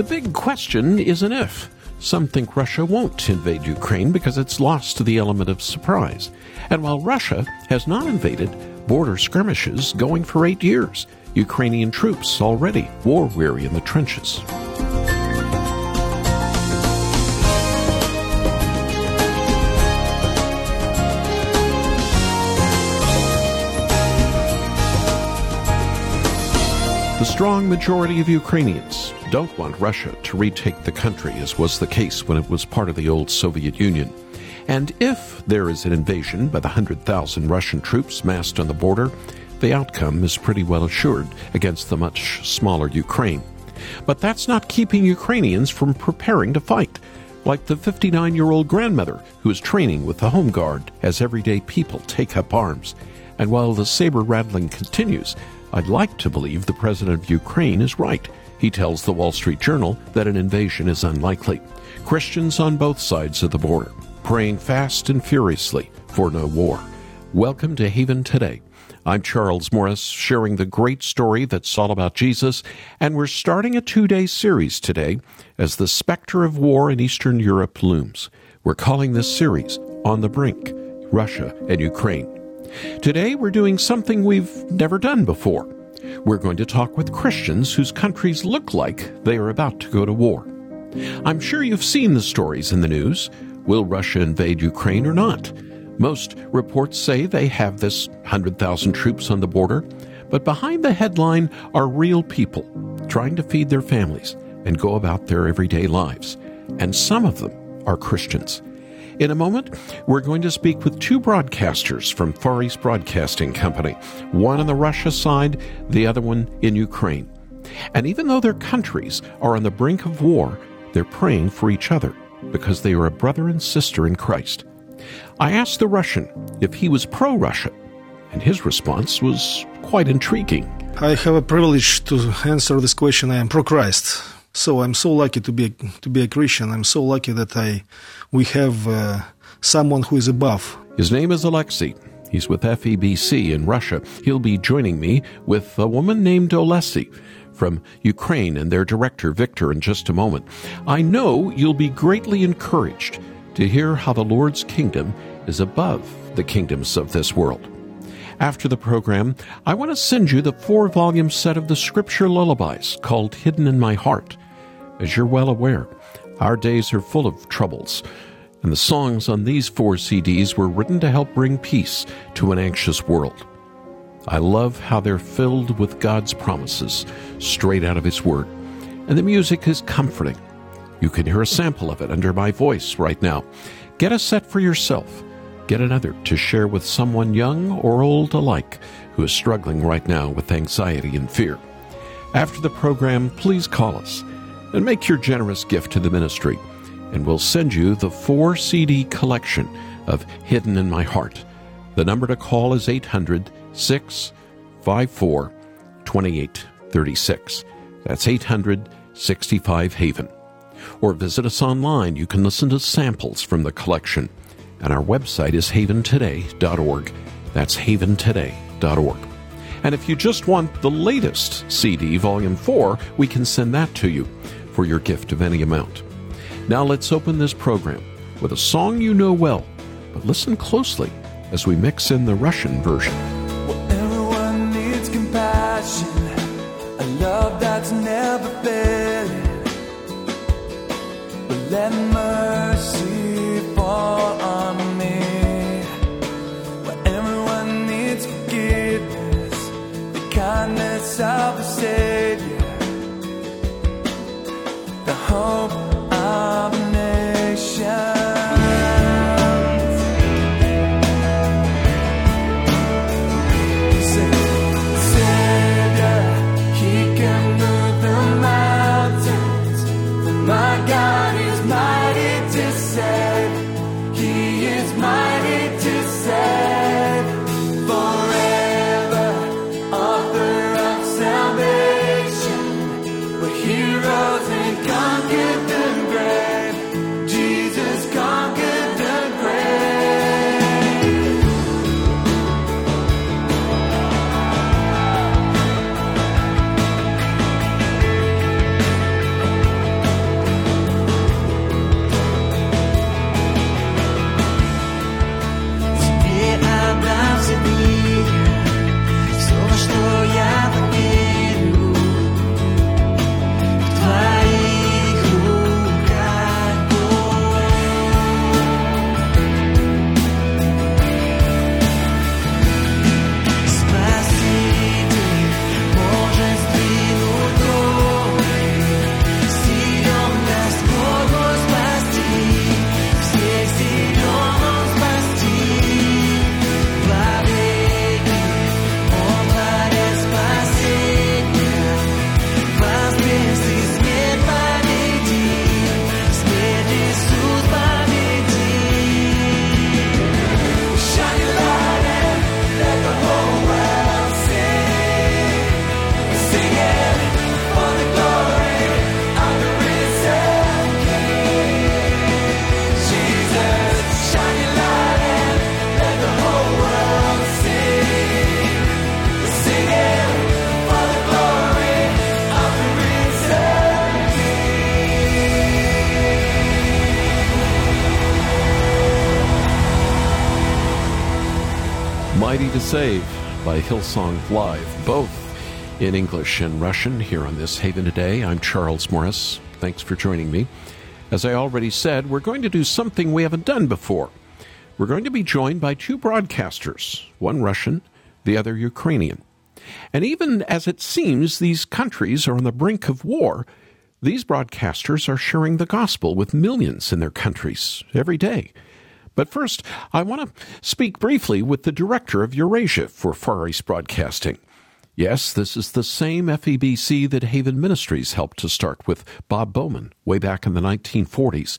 the big question is an if. Some think Russia won't invade Ukraine because it's lost to the element of surprise. And while Russia has not invaded, border skirmishes going for eight years. Ukrainian troops already war weary in the trenches. The strong majority of Ukrainians don't want Russia to retake the country, as was the case when it was part of the old Soviet Union. And if there is an invasion by the 100,000 Russian troops massed on the border, the outcome is pretty well assured against the much smaller Ukraine. But that's not keeping Ukrainians from preparing to fight, like the 59 year old grandmother who is training with the Home Guard as everyday people take up arms. And while the saber rattling continues, I'd like to believe the president of Ukraine is right. He tells the Wall Street Journal that an invasion is unlikely. Christians on both sides of the border praying fast and furiously for no war. Welcome to Haven Today. I'm Charles Morris, sharing the great story that's all about Jesus, and we're starting a two day series today as the specter of war in Eastern Europe looms. We're calling this series On the Brink Russia and Ukraine. Today, we're doing something we've never done before. We're going to talk with Christians whose countries look like they are about to go to war. I'm sure you've seen the stories in the news. Will Russia invade Ukraine or not? Most reports say they have this 100,000 troops on the border, but behind the headline are real people trying to feed their families and go about their everyday lives. And some of them are Christians. In a moment, we're going to speak with two broadcasters from Far East Broadcasting Company, one on the Russia side, the other one in Ukraine. And even though their countries are on the brink of war, they're praying for each other because they are a brother and sister in Christ. I asked the Russian if he was pro Russia, and his response was quite intriguing. I have a privilege to answer this question. I am pro Christ. So I'm so lucky to be to be a Christian. I'm so lucky that I we have uh, someone who is above. His name is Alexei. He's with FEBC in Russia. He'll be joining me with a woman named Olesi from Ukraine and their director Victor in just a moment. I know you'll be greatly encouraged to hear how the Lord's kingdom is above the kingdoms of this world. After the program, I want to send you the four volume set of the scripture lullabies called Hidden in My Heart. As you're well aware, our days are full of troubles, and the songs on these four CDs were written to help bring peace to an anxious world. I love how they're filled with God's promises straight out of His Word, and the music is comforting. You can hear a sample of it under my voice right now. Get a set for yourself get another to share with someone young or old alike who is struggling right now with anxiety and fear. After the program, please call us and make your generous gift to the ministry, and we'll send you the four CD collection of Hidden in My Heart. The number to call is 800 654 2836. That's 800 65 Haven. Or visit us online. You can listen to samples from the collection and our website is haventoday.org. That's haventoday.org. And if you just want the latest CD, Volume 4, we can send that to you for your gift of any amount. Now let's open this program with a song you know well, but listen closely as we mix in the Russian version. Well, everyone needs compassion, a love that's never faded. But let mercy fall on me. Well, everyone needs forgiveness, the kindness of a Savior, hope Save by Hillsong Live, both in English and Russian here on this Haven Today. I'm Charles Morris. Thanks for joining me. As I already said, we're going to do something we haven't done before. We're going to be joined by two broadcasters, one Russian, the other Ukrainian. And even as it seems these countries are on the brink of war, these broadcasters are sharing the gospel with millions in their countries every day. But first, I want to speak briefly with the director of Eurasia for Far East Broadcasting. Yes, this is the same FEBC that Haven Ministries helped to start with Bob Bowman way back in the 1940s.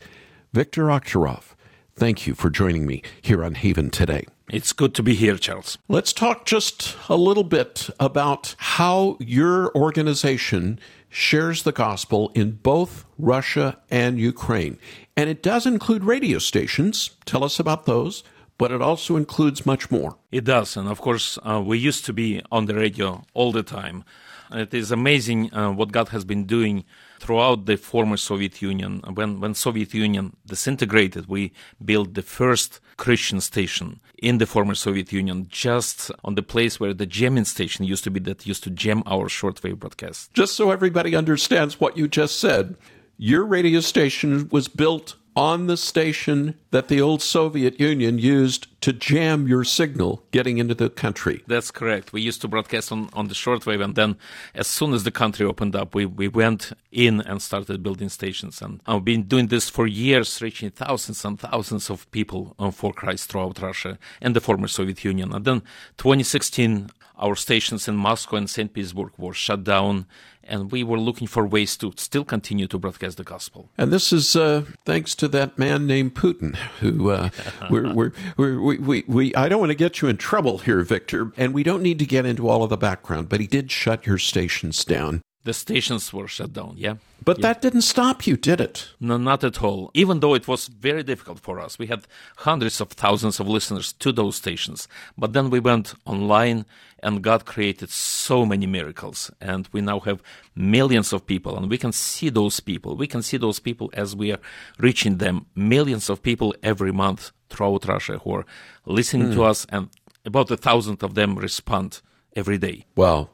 Victor Akhterov, thank you for joining me here on Haven today. It's good to be here, Charles. Let's talk just a little bit about how your organization shares the gospel in both Russia and Ukraine. And it does include radio stations. Tell us about those. But it also includes much more. It does. And of course, uh, we used to be on the radio all the time. It is amazing uh, what God has been doing throughout the former Soviet Union. When when Soviet Union disintegrated, we built the first Christian station in the former Soviet Union, just on the place where the jamming station used to be that used to jam our shortwave broadcast. Just so everybody understands what you just said, your radio station was built on the station that the old Soviet Union used to jam your signal getting into the country. That's correct. We used to broadcast on, on the shortwave, and then as soon as the country opened up, we, we went in and started building stations. And I've been doing this for years, reaching thousands and thousands of people uh, for Christ throughout Russia and the former Soviet Union. And then 2016, our stations in Moscow and St. Petersburg were shut down, and we were looking for ways to still continue to broadcast the gospel. And this is uh, thanks to that man named Putin, who uh, we're, we're, we're, we, we, we, I don't want to get you in trouble here, Victor, and we don't need to get into all of the background, but he did shut your stations down. The stations were shut down, yeah. But yeah. that didn't stop you, did it? No, not at all. Even though it was very difficult for us, we had hundreds of thousands of listeners to those stations. But then we went online, and God created so many miracles. And we now have millions of people, and we can see those people. We can see those people as we are reaching them. Millions of people every month throughout Russia who are listening mm. to us, and about a thousand of them respond every day. Wow.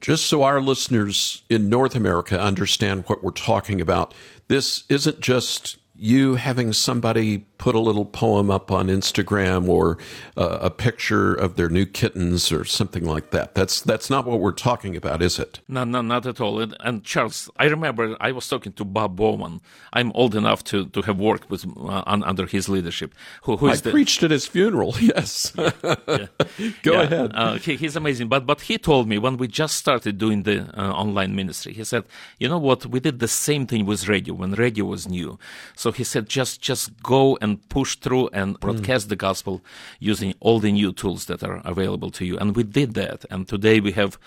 Just so our listeners in North America understand what we're talking about, this isn't just you having somebody put a little poem up on Instagram or uh, a picture of their new kittens or something like that. That's that's not what we're talking about, is it? No, no, not at all. And, Charles, I remember I was talking to Bob Bowman. I'm old enough to, to have worked with uh, under his leadership. Who, who is I the... preached at his funeral. Yes. yeah, yeah. Go yeah, ahead. Uh, he, he's amazing. But but he told me when we just started doing the uh, online ministry, he said, you know what? We did the same thing with radio when radio was new. So he said, just just go and push through and broadcast mm. the gospel using all the new tools that are available to you. And we did that. And today we have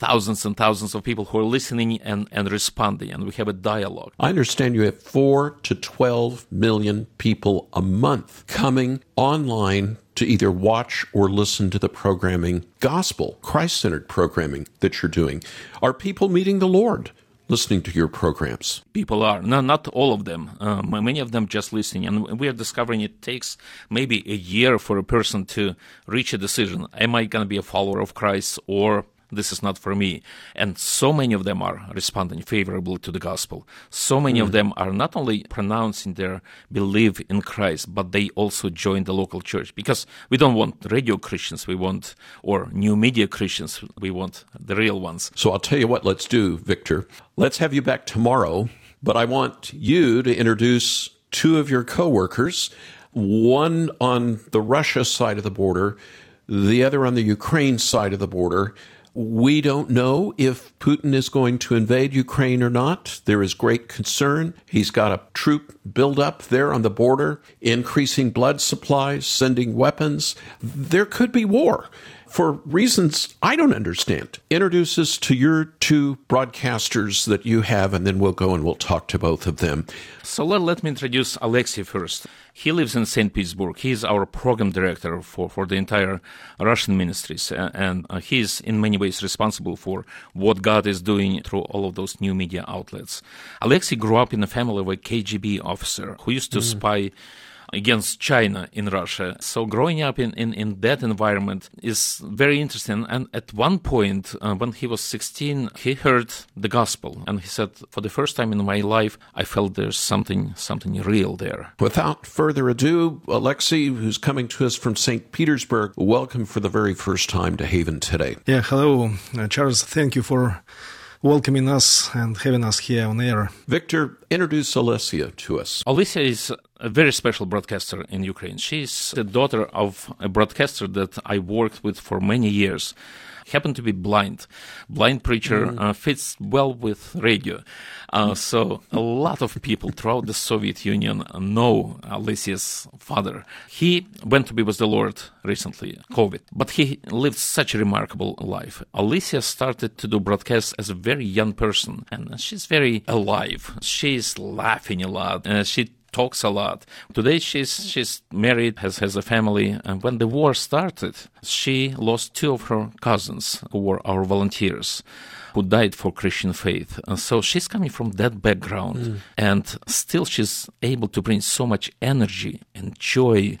thousands and thousands of people who are listening and, and responding, and we have a dialogue. I understand you have four to 12 million people a month coming online to either watch or listen to the programming, gospel, Christ centered programming that you're doing. Are people meeting the Lord? Listening to your programs? People are. No, not all of them. Uh, many of them just listening. And we are discovering it takes maybe a year for a person to reach a decision. Am I going to be a follower of Christ or this is not for me. And so many of them are responding favorably to the gospel. So many mm. of hmm. them are not only pronouncing their belief in Christ, but they also join the local church because we don't want radio Christians, we want, or new media Christians, we want the real ones. So I'll tell you what, let's do, Victor. Let's have you back tomorrow, but I want you to introduce two of your coworkers, one on the Russia side of the border, the other on the Ukraine side of the border. We don't know if Putin is going to invade Ukraine or not. There is great concern. He's got a troop buildup there on the border, increasing blood supplies, sending weapons. There could be war for reasons I don't understand. Introduce us to your two broadcasters that you have, and then we'll go and we'll talk to both of them. So let, let me introduce Alexei first. He lives in St. Petersburg. He's our program director for, for the entire Russian ministries, and uh, he's in many ways responsible for what God is doing through all of those new media outlets. Alexei grew up in a family of a KGB officer who used to mm. spy against China in Russia. So growing up in, in, in that environment is very interesting. And at one point, uh, when he was 16, he heard the gospel and he said, for the first time in my life, I felt there's something, something real there. Without further ado, Alexei, who's coming to us from St. Petersburg, welcome for the very first time to Haven today. Yeah, hello, uh, Charles. Thank you for welcoming us and having us here on air. Victor, introduce Alessia to us. Alicia is a very special broadcaster in Ukraine. She's the daughter of a broadcaster that I worked with for many years. Happened to be blind. Blind preacher uh, fits well with radio. Uh, so a lot of people throughout the Soviet Union know Alicia's father. He went to be with the Lord recently, COVID, but he lived such a remarkable life. Alicia started to do broadcasts as a very young person, and she's very alive. She's laughing a lot. and she talks a lot. Today she's she's married, has has a family, and when the war started, she lost two of her cousins who were our volunteers. Who died for Christian faith. And so she's coming from that background, mm. and still she's able to bring so much energy and joy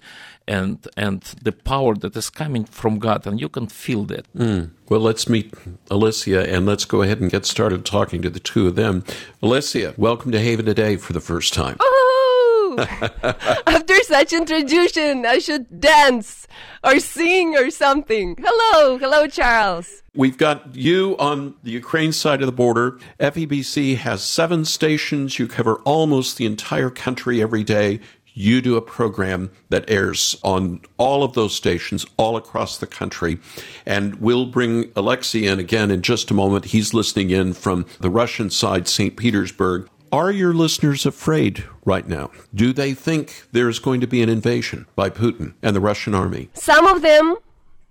and and the power that is coming from God, and you can feel that. Hmm. Well, let's meet Alicia and let's go ahead and get started talking to the two of them. Alicia, welcome to Haven today for the first time. Oh! After such introduction, I should dance or sing or something. Hello, hello, Charles. We've got you on the Ukraine side of the border. FEBC has seven stations. You cover almost the entire country every day. You do a program that airs on all of those stations all across the country. And we'll bring Alexei in again in just a moment. He's listening in from the Russian side, St. Petersburg. Are your listeners afraid right now? Do they think there's going to be an invasion by Putin and the Russian army? Some of them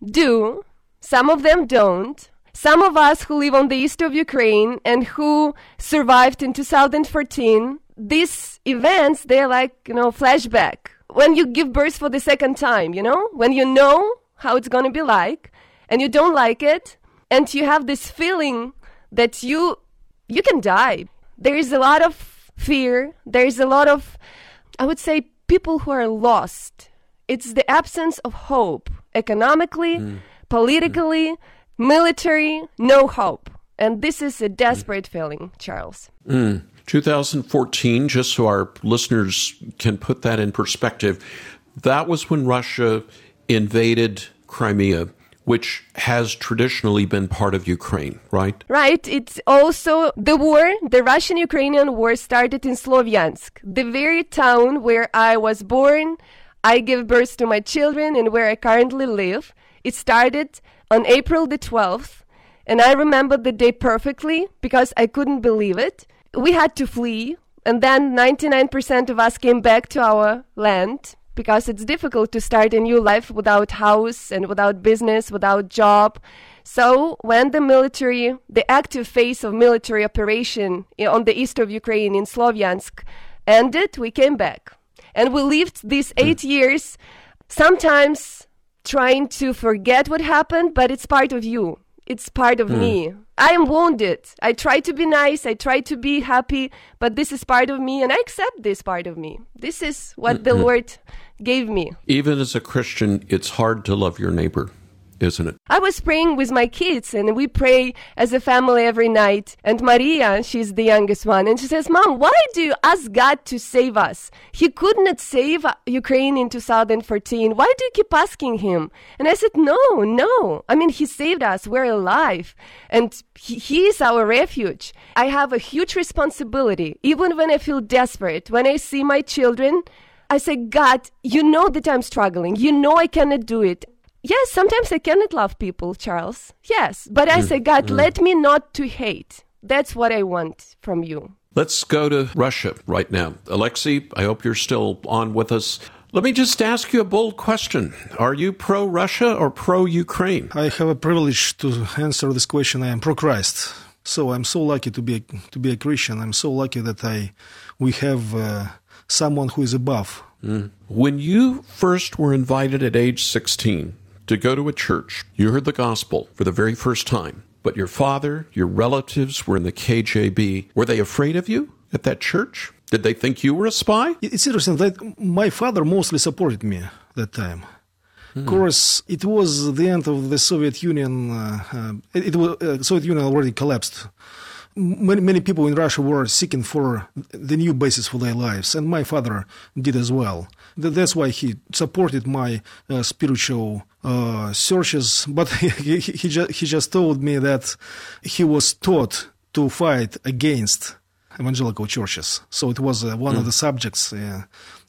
do, some of them don't. Some of us who live on the east of Ukraine and who survived in 2014, these events, they're like, you know, flashback. When you give birth for the second time, you know, when you know how it's going to be like and you don't like it and you have this feeling that you you can die. There is a lot of fear. There is a lot of I would say people who are lost. It's the absence of hope economically, mm. politically, military, no hope. And this is a desperate feeling, Charles. Mm. 2014, just so our listeners can put that in perspective, that was when Russia invaded Crimea, which has traditionally been part of Ukraine, right? Right. It's also the war, the Russian Ukrainian war started in Slovyansk, the very town where I was born. I gave birth to my children and where I currently live. It started on April the 12th. And I remember the day perfectly because I couldn't believe it. We had to flee. And then 99% of us came back to our land because it's difficult to start a new life without house and without business, without job. So when the military, the active phase of military operation on the east of Ukraine in Slovyansk ended, we came back. And we lived these hmm. eight years, sometimes trying to forget what happened, but it's part of you. It's part of hmm. me. I am wounded. I try to be nice. I try to be happy, but this is part of me, and I accept this part of me. This is what hmm, the hmm. Lord gave me. Even as a Christian, it's hard to love your neighbor, isn't it? I was praying with my kids, and we pray as a family every night. And Maria, she's the youngest one, and she says, Mom, why do you ask God to save us? He could not save Ukraine in 2014. Why do you keep asking Him? And I said, No, no. I mean, He saved us. We're alive. And He, he is our refuge. I have a huge responsibility, even when I feel desperate, when I see my children. I say, God, you know that I'm struggling. You know I cannot do it. Yes, sometimes I cannot love people, Charles. Yes, but I mm, say, God, mm. let me not to hate. That's what I want from you. Let's go to Russia right now. Alexei, I hope you're still on with us. Let me just ask you a bold question. Are you pro Russia or pro Ukraine? I have a privilege to answer this question. I am pro Christ, so I'm so lucky to be a, to be a Christian. I'm so lucky that I we have uh, someone who is above. Mm. When you first were invited at age 16 to go to a church, you heard the gospel for the very first time, but your father, your relatives were in the KGB. Were they afraid of you at that church? Did they think you were a spy? It's interesting that my father mostly supported me that time. Of course, it was the end of the Soviet Union. Uh, uh, it, it was uh, Soviet Union already collapsed. Many, many people in Russia were seeking for the new basis for their lives, and my father did as well. That's why he supported my uh, spiritual uh, searches. But he, he, he, ju- he just told me that he was taught to fight against evangelical churches. So it was uh, one of the subjects uh,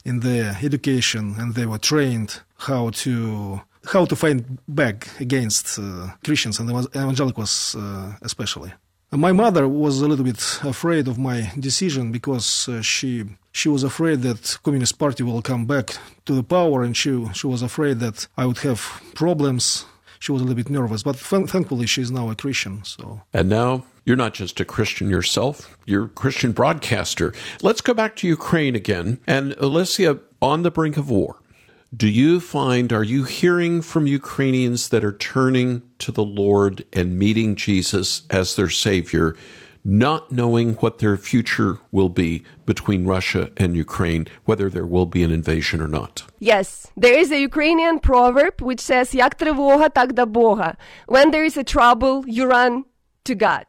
in their education, and they were trained how to how to fight back against uh, Christians and evan- evangelicals, uh, especially. My mother was a little bit afraid of my decision because uh, she she was afraid that Communist Party will come back to the power, and she she was afraid that I would have problems. She was a little bit nervous, but thank- thankfully she's now a Christian. So And now you're not just a Christian yourself, you're a Christian broadcaster. Let's go back to Ukraine again. And Alicia, on the brink of war, do you find, are you hearing from Ukrainians that are turning to the Lord and meeting Jesus as their Savior, not knowing what their future will be between Russia and Ukraine, whether there will be an invasion or not? Yes, there is a Ukrainian proverb which says, Як тривога, так до Бога. When there is a trouble, you run to God.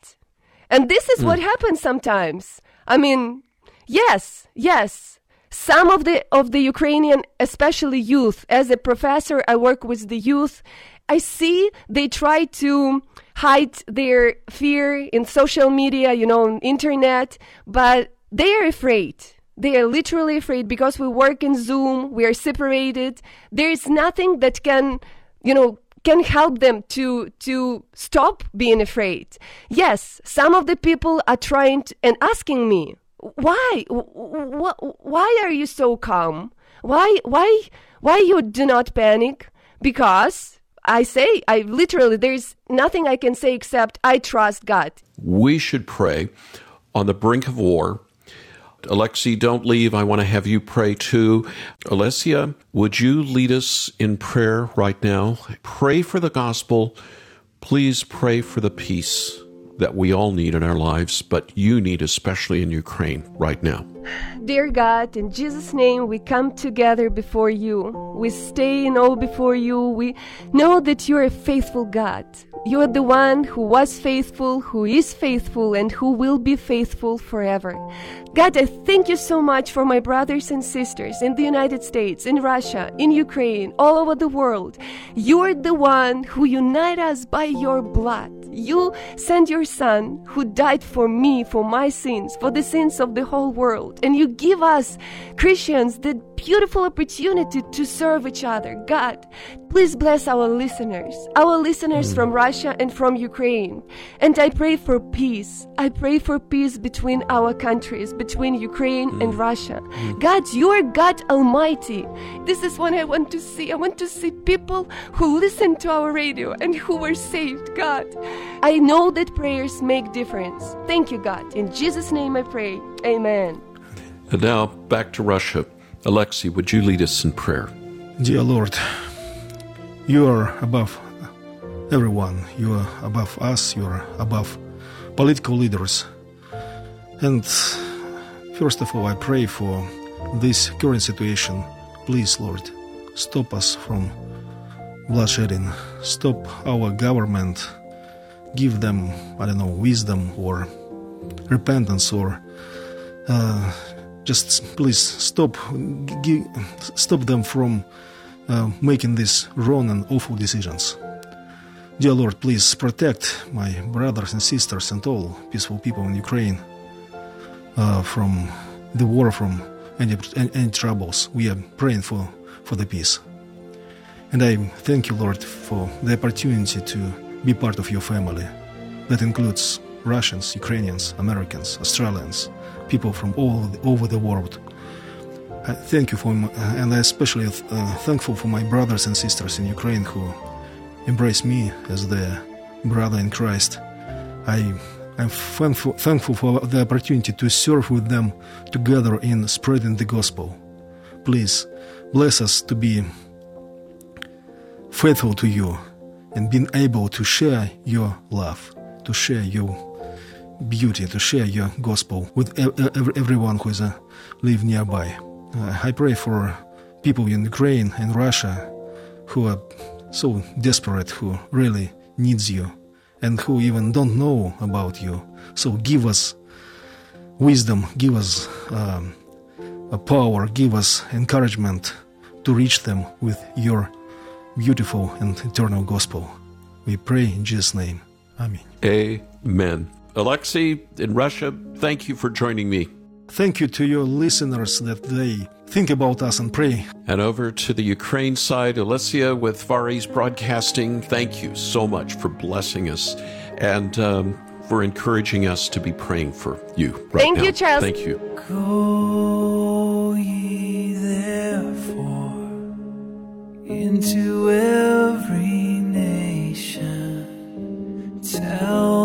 And this is what happens sometimes. I mean, yes, yes. some of the of the Ukrainian, especially youth, as a professor, I work with the youth. I see they try to hide their fear in social media, you know, on internet, but they are afraid. They are literally afraid because we work in Zoom, we are separated. There is nothing that can, you know, can help them to to stop being afraid. Yes, some of the people are trying to, and asking me, why, wh- why are you so calm? Why, why, why you do not panic? Because I say, I literally, there's nothing I can say except I trust God. we should pray on the brink of war. Alexei, don't leave. I want to have you pray too. Alessia, would you lead us in prayer right now? Pray for the gospel. Please pray for the peace that we all need in our lives, but you need especially in Ukraine right now. Dear God, in Jesus' name, we come together before you. We stay in awe before you. We know that you're a faithful God. You are the one who was faithful, who is faithful, and who will be faithful forever. God, I thank you so much for my brothers and sisters in the United States, in Russia, in Ukraine, all over the world. You are the one who unite us by your blood. You sent your son who died for me, for my sins, for the sins of the whole world. And you give us, Christians, the beautiful opportunity to serve each other. God, please bless our listeners, our listeners mm. from Russia and from Ukraine. And I pray for peace. I pray for peace between our countries, between Ukraine mm. and Russia. Mm. God, you are God Almighty. This is what I want to see. I want to see people who listen to our radio and who were saved, God. I know that prayers make difference. Thank you, God. In Jesus' name I pray. Amen. And now back to Russia. Alexei, would you lead us in prayer? Dear Lord, you are above everyone. You are above us. You are above political leaders. And first of all, I pray for this current situation. Please, Lord, stop us from bloodshedding. Stop our government. Give them, I don't know, wisdom or repentance or uh, just please stop stop them from uh, making these wrong and awful decisions. Dear Lord, please protect my brothers and sisters and all peaceful people in Ukraine uh, from the war, from any, any troubles. We are praying for, for the peace. And I thank you, Lord, for the opportunity to be part of your family. That includes Russians, Ukrainians, Americans, Australians, people from all over the world. I thank you for, my, and I especially uh, thankful for my brothers and sisters in Ukraine who embrace me as their brother in Christ. I am thankful, thankful for the opportunity to serve with them together in spreading the gospel. Please bless us to be faithful to you and being able to share your love, to share your beauty to share your gospel with everyone who is uh, live nearby. Uh, I pray for people in Ukraine and Russia who are so desperate, who really needs you, and who even don't know about you. So give us wisdom, give us um, a power, give us encouragement to reach them with your beautiful and eternal gospel. We pray in Jesus' name. Amen. Amen. Alexei in Russia, thank you for joining me. Thank you to your listeners that they think about us and pray. And over to the Ukraine side, Alicia with Far East Broadcasting, thank you so much for blessing us and um, for encouraging us to be praying for you right Thank now. you, Charles. Thank you. Go ye therefore into every nation, tell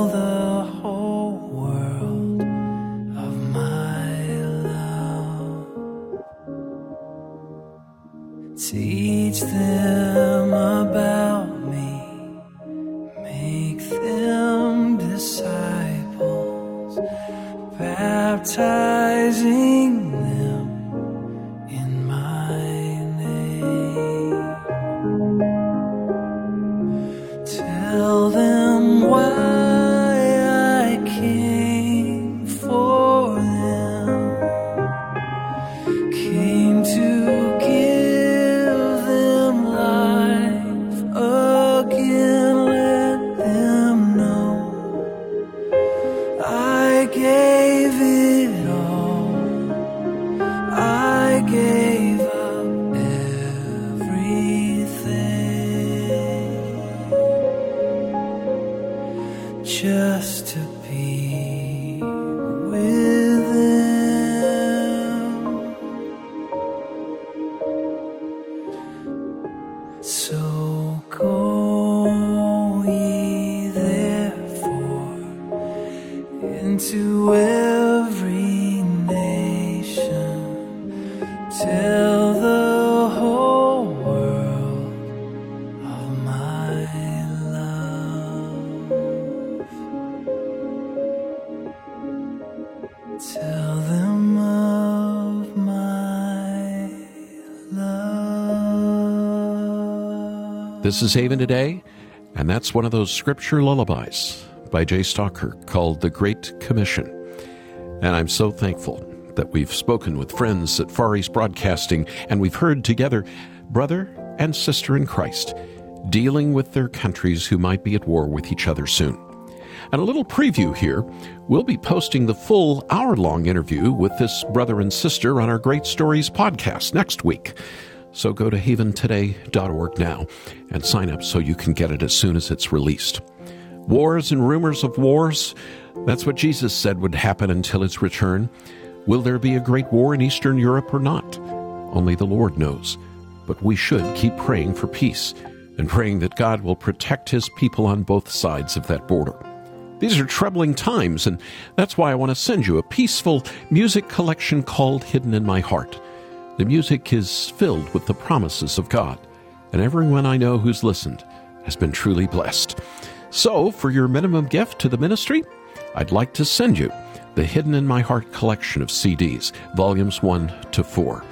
Came This is Haven Today, and that's one of those scripture lullabies by Jay Stocker called The Great Commission. And I'm so thankful that we've spoken with friends at Far East Broadcasting and we've heard together brother and sister in Christ dealing with their countries who might be at war with each other soon. And a little preview here we'll be posting the full hour long interview with this brother and sister on our Great Stories podcast next week. So go to haventoday.org now and sign up so you can get it as soon as it's released. Wars and rumors of wars, that's what Jesus said would happen until his return. Will there be a great war in Eastern Europe or not? Only the Lord knows. But we should keep praying for peace and praying that God will protect his people on both sides of that border. These are troubling times, and that's why I want to send you a peaceful music collection called Hidden in My Heart. The music is filled with the promises of God, and everyone I know who's listened has been truly blessed. So, for your minimum gift to the ministry, I'd like to send you the Hidden in My Heart collection of CDs, volumes 1 to 4.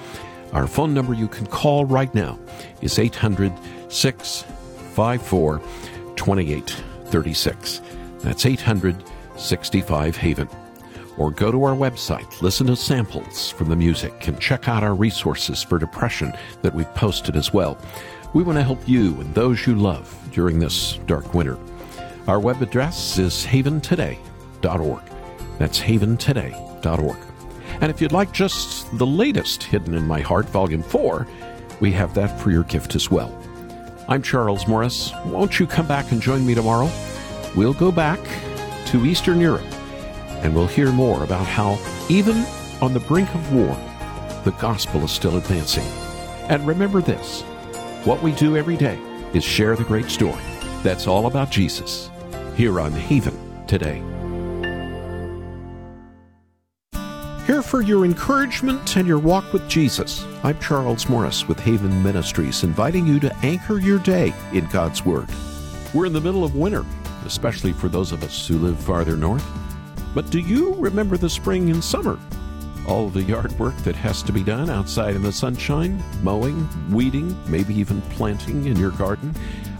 Our phone number you can call right now is 800 654 2836. That's 800 65 Haven. Or go to our website, listen to samples from the music, and check out our resources for depression that we've posted as well. We want to help you and those you love during this dark winter. Our web address is haventoday.org. That's haventoday.org. And if you'd like just the latest Hidden in My Heart, Volume 4, we have that for your gift as well. I'm Charles Morris. Won't you come back and join me tomorrow? We'll go back to Eastern Europe and we'll hear more about how, even on the brink of war, the gospel is still advancing. And remember this what we do every day is share the great story that's all about Jesus here on Haven today. Here for your encouragement and your walk with Jesus. I'm Charles Morris with Haven Ministries, inviting you to anchor your day in God's Word. We're in the middle of winter, especially for those of us who live farther north. But do you remember the spring and summer? All the yard work that has to be done outside in the sunshine, mowing, weeding, maybe even planting in your garden.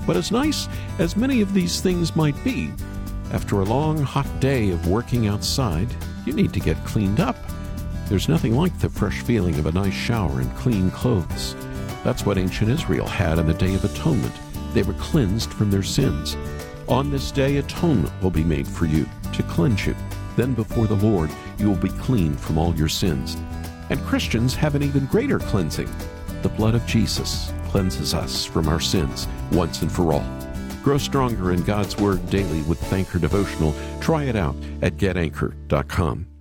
But as nice as many of these things might be, after a long hot day of working outside, you need to get cleaned up. There's nothing like the fresh feeling of a nice shower and clean clothes. That's what ancient Israel had on the Day of Atonement. They were cleansed from their sins. On this day, atonement will be made for you to cleanse you. Then before the Lord, you will be clean from all your sins. And Christians have an even greater cleansing. The blood of Jesus cleanses us from our sins once and for all. Grow stronger in God's Word daily with Anchor Devotional. Try it out at getanchor.com.